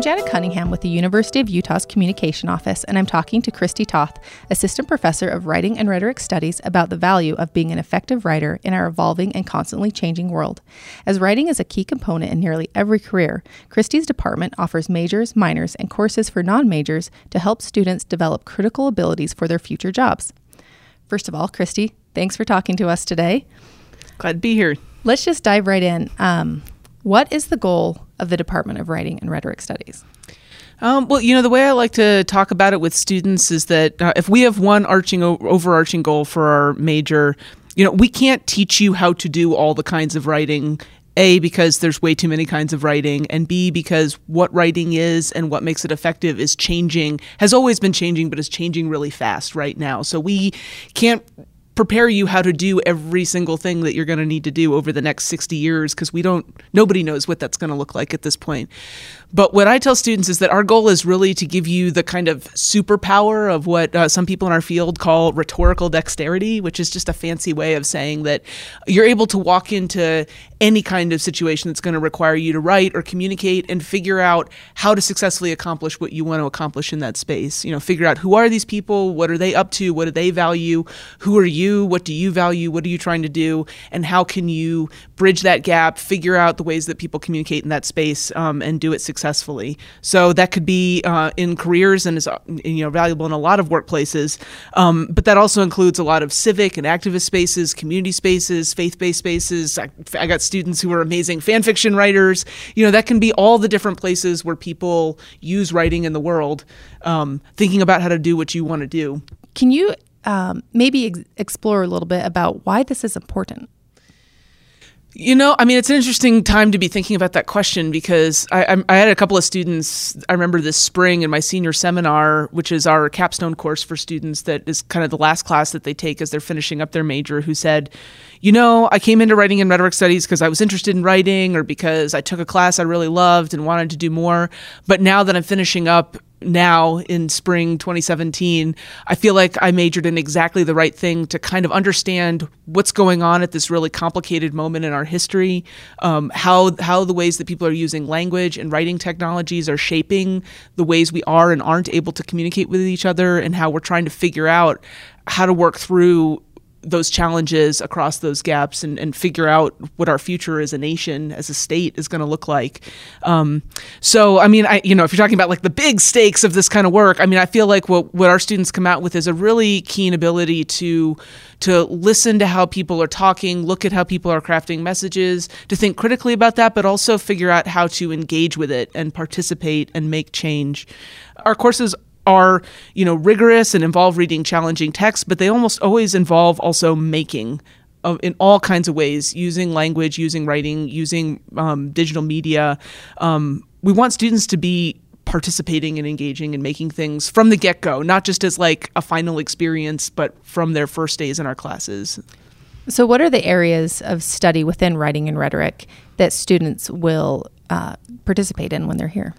I'm Janet Cunningham with the University of Utah's Communication Office, and I'm talking to Christy Toth, Assistant Professor of Writing and Rhetoric Studies, about the value of being an effective writer in our evolving and constantly changing world. As writing is a key component in nearly every career, Christy's department offers majors, minors, and courses for non majors to help students develop critical abilities for their future jobs. First of all, Christy, thanks for talking to us today. Glad to be here. Let's just dive right in. Um, what is the goal of the Department of Writing and Rhetoric Studies? Um, well, you know, the way I like to talk about it with students is that uh, if we have one arching, overarching goal for our major, you know, we can't teach you how to do all the kinds of writing. A, because there's way too many kinds of writing, and B, because what writing is and what makes it effective is changing, has always been changing, but is changing really fast right now. So we can't prepare you how to do every single thing that you're going to need to do over the next 60 years because we don't nobody knows what that's going to look like at this point but what I tell students is that our goal is really to give you the kind of superpower of what uh, some people in our field call rhetorical dexterity, which is just a fancy way of saying that you're able to walk into any kind of situation that's going to require you to write or communicate and figure out how to successfully accomplish what you want to accomplish in that space. You know, figure out who are these people, what are they up to, what do they value, who are you, what do you value, what are you trying to do, and how can you bridge that gap, figure out the ways that people communicate in that space, um, and do it successfully. So that could be uh, in careers and is uh, you know valuable in a lot of workplaces. Um, but that also includes a lot of civic and activist spaces, community spaces, faith-based spaces. I, I got students who are amazing fan fiction writers. You know that can be all the different places where people use writing in the world, um, thinking about how to do what you want to do. Can you um, maybe ex- explore a little bit about why this is important? You know, I mean, it's an interesting time to be thinking about that question because I, I, had a couple of students. I remember this spring in my senior seminar, which is our capstone course for students, that is kind of the last class that they take as they're finishing up their major, who said, You know, I came into writing and rhetoric studies because I was interested in writing or because I took a class I really loved and wanted to do more. But now that I'm finishing up, now in spring 2017, I feel like I majored in exactly the right thing to kind of understand what's going on at this really complicated moment in our history, um, how how the ways that people are using language and writing technologies are shaping the ways we are and aren't able to communicate with each other, and how we're trying to figure out how to work through those challenges across those gaps and, and figure out what our future as a nation, as a state, is going to look like. Um, so, I mean, I you know, if you're talking about like the big stakes of this kind of work, I mean, I feel like what what our students come out with is a really keen ability to to listen to how people are talking, look at how people are crafting messages, to think critically about that, but also figure out how to engage with it and participate and make change. Our courses are you know rigorous and involve reading challenging texts but they almost always involve also making of, in all kinds of ways using language using writing using um, digital media. Um, we want students to be participating and engaging and making things from the get-go not just as like a final experience but from their first days in our classes. So what are the areas of study within writing and rhetoric that students will uh, participate in when they're here?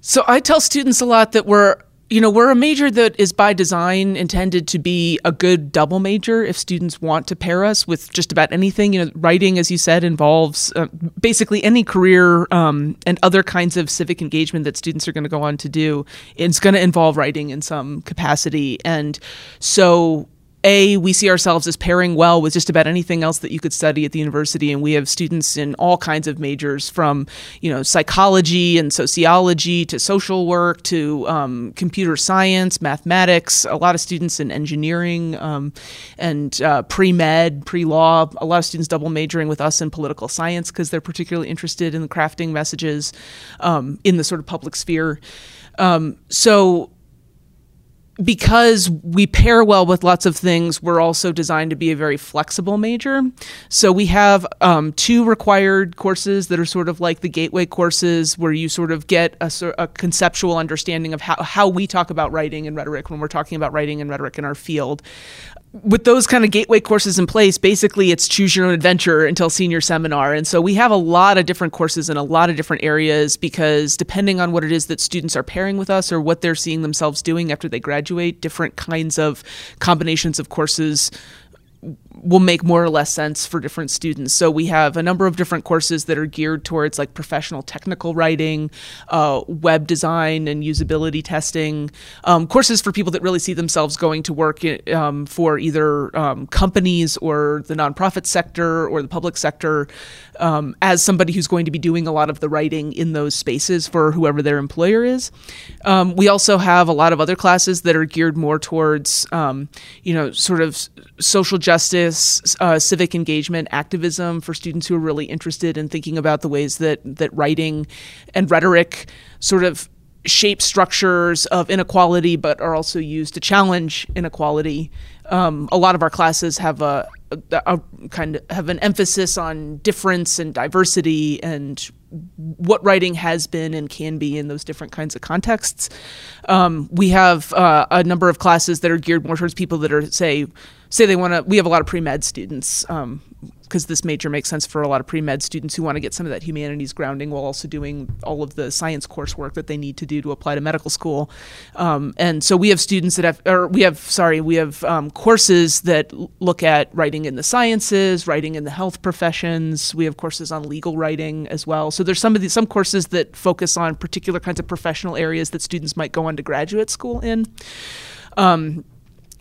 So I tell students a lot that we're you know, we're a major that is by design intended to be a good double major if students want to pair us with just about anything. You know, writing, as you said, involves uh, basically any career um, and other kinds of civic engagement that students are going to go on to do. It's going to involve writing in some capacity. And so a we see ourselves as pairing well with just about anything else that you could study at the university and we have students in all kinds of majors from you know psychology and sociology to social work to um, computer science mathematics a lot of students in engineering um, and uh, pre-med pre-law. A lot of students double majoring with us in political science because they're particularly interested in crafting messages um, in the sort of public sphere. Um, so because we pair well with lots of things, we're also designed to be a very flexible major. So we have um, two required courses that are sort of like the gateway courses, where you sort of get a, a, conceptual understanding of how, how we talk about writing and rhetoric when we're talking about writing and rhetoric in our field with those kind of gateway courses in place, basically it's choose your own adventure until senior seminar. And so we have a lot of different courses in a lot of different areas because depending on what it is that students are pairing with us or what they're seeing themselves doing after they graduate, different kinds of combinations of courses will make more or less sense for different students. So we have a number of different courses that are geared towards like professional technical writing, uh, web design, and usability testing. Um, courses for people that really see themselves going to work um, for either um, companies or the nonprofit sector or the public sector um, as somebody who's going to be doing a lot of the writing in those spaces for whoever their employer is. Um, we also have a lot of other classes that are geared more towards, um, you know, sort of social justice, uh, civic engagement, activism for students who are really interested in thinking about the ways that that writing and rhetoric sort of shape structures of inequality, but are also used to challenge inequality. Um, a lot of our classes have a, a, a, kind of have an emphasis on difference and diversity and what writing has been and can be in those different kinds of contexts. Um, we have uh, a number of classes that are geared more towards people that are say say they want to. We have a lot of pre med students. Um, because this major makes sense for a lot of pre-med students who want to get some of that humanities grounding while also doing all of the science coursework that they need to do to apply to medical school. Um, and so we have students that have, or we have, sorry, we have um, courses that look at writing in the sciences, writing in the health professions. We have courses on legal writing as well. So there's some of these, some courses that focus on particular kinds of professional areas that students might go on to graduate school in. Um,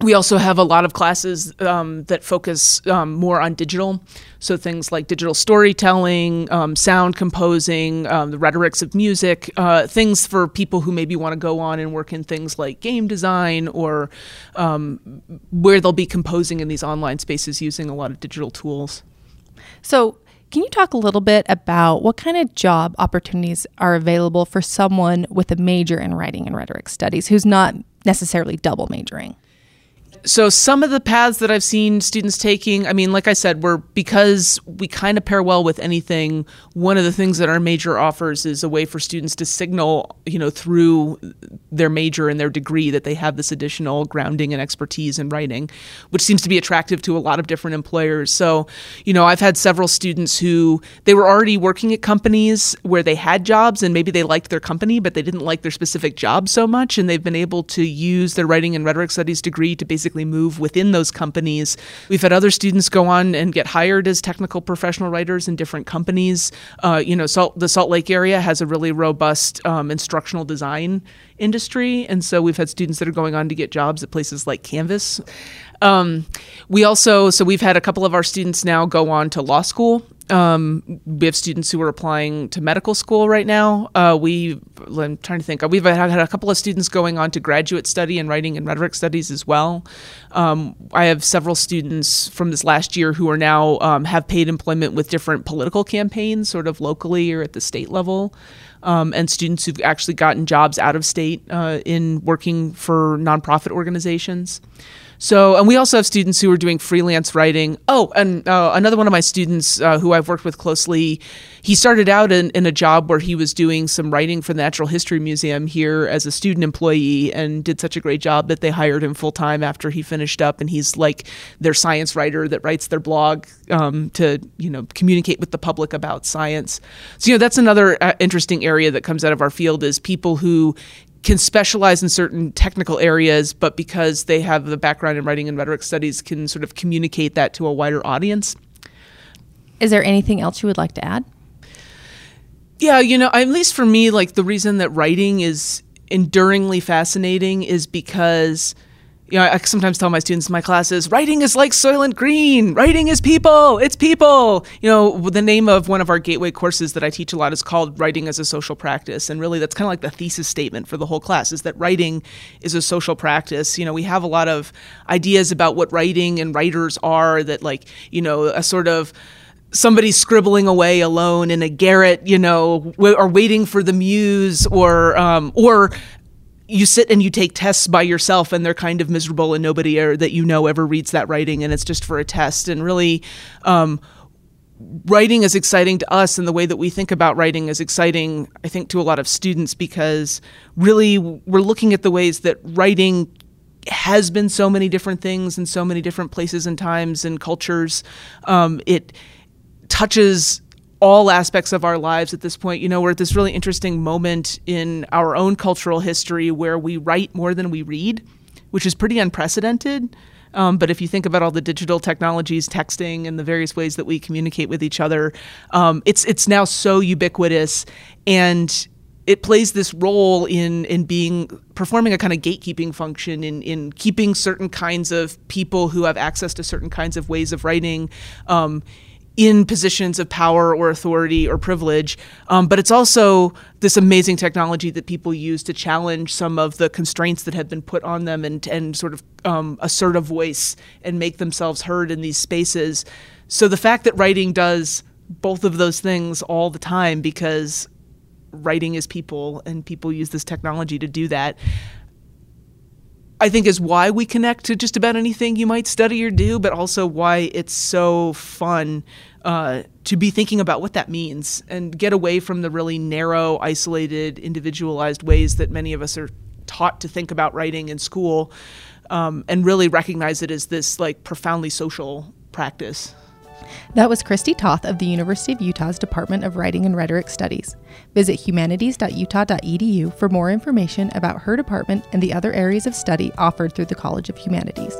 we also have a lot of classes um, that focus um, more on digital. So things like digital storytelling, um, sound composing, um, the rhetorics of music, uh, things for people who maybe want to go on and work in things like game design or um, where they'll be composing in these online spaces using a lot of digital tools. So, can you talk a little bit about what kind of job opportunities are available for someone with a major in writing and rhetoric studies who's not necessarily double majoring? So some of the paths that I've seen students taking, I mean, like I said, we're because we kind of pair well with anything. One of the things that our major offers is a way for students to signal, you know, through their major and their degree that they have this additional grounding and expertise in writing, which seems to be attractive to a lot of different employers. So, you know, I've had several students who they were already working at companies where they had jobs and maybe they liked their company, but they didn't like their specific job so much, and they've been able to use their writing and rhetoric studies degree to basically basically move within those companies. We've had other students go on and get hired as technical professional writers in different companies. Uh, you know, Salt, the Salt Lake area has a really robust um, instructional design industry, and so we've had students that are going on to get jobs at places like Canvas. Um, we also, so we've had a couple of our students now go on to law school um, we have students who are applying to medical school right now. Uh, we, I'm trying to think, we've had, had a couple of students going on to graduate study in writing and rhetoric studies as well. Um, I have several students from this last year who are now um, have paid employment with different political campaigns, sort of locally or at the state level. Um, and students who've actually gotten jobs out of state uh, in working for nonprofit organizations. So, and we also have students who are doing freelance writing. Oh, and uh, another one of my students uh, who I've worked with closely, he started out in, in a job where he was doing some writing for the Natural History Museum here as a student employee and did such a great job that they hired him full time after he finished up. And he's like their science writer that writes their blog um, to, you know, communicate with the public about science. So, you know, that's another uh, interesting area that comes out of our field is people who can specialize in certain technical areas, but because they have the background in writing and rhetoric studies, can sort of communicate that to a wider audience. Is there anything else you would like to add? Yeah, you know, at least for me, like the reason that writing is enduringly fascinating is because you know, I sometimes tell my students in my classes, writing is like Soylent Green. Writing is people. It's people. You know, the name of one of our gateway courses that I teach a lot is called Writing as a Social Practice. And really, that's kind of like the thesis statement for the whole class is that writing is a social practice. You know, we have a lot of ideas about what writing and writers are that, like, you know, a sort of somebody scribbling away alone in a garret, you know, or waiting for the muse, or um, or you sit and you take tests by yourself and they're kind of miserable and nobody er, that you know ever reads that writing and it's just for a test. And really um, writing is exciting to us and the way that we think about writing is exciting i think to a lot of students because really we're looking at the ways that writing has been so many different things in so many different places and times and cultures. Um, it touches all aspects of our lives at this point. You know, we're at this really interesting moment in our own cultural history where we write more than we read, which is pretty unprecedented. Um, but if you think about all the digital technologies, texting, and the various ways that we communicate with each other, um, it's it's now so ubiquitous, and it plays this role in in being performing a kind of gatekeeping function in in keeping certain kinds of people who have access to certain kinds of ways of writing um, in positions of power or authority or privilege. Um, but it's also this amazing technology that people use to challenge some of the constraints that have been put on them and and sort of um, assert a voice and make themselves heard in these spaces. So the fact that writing does both of those things all the time because writing is people and people use this technology to do that. I think is why we connect to just about anything you might study or do, but also why it's so fun uh, to be thinking about what that means and get away from the really narrow, isolated, individualized ways that many of us are taught to think about writing in school, um, and really recognize it as this like profoundly social practice. That was Christy Toth of the University of Utah's Department of Writing and Rhetoric Studies. Visit humanities.utah.edu for more information about her department and the other areas of study offered through the College of Humanities.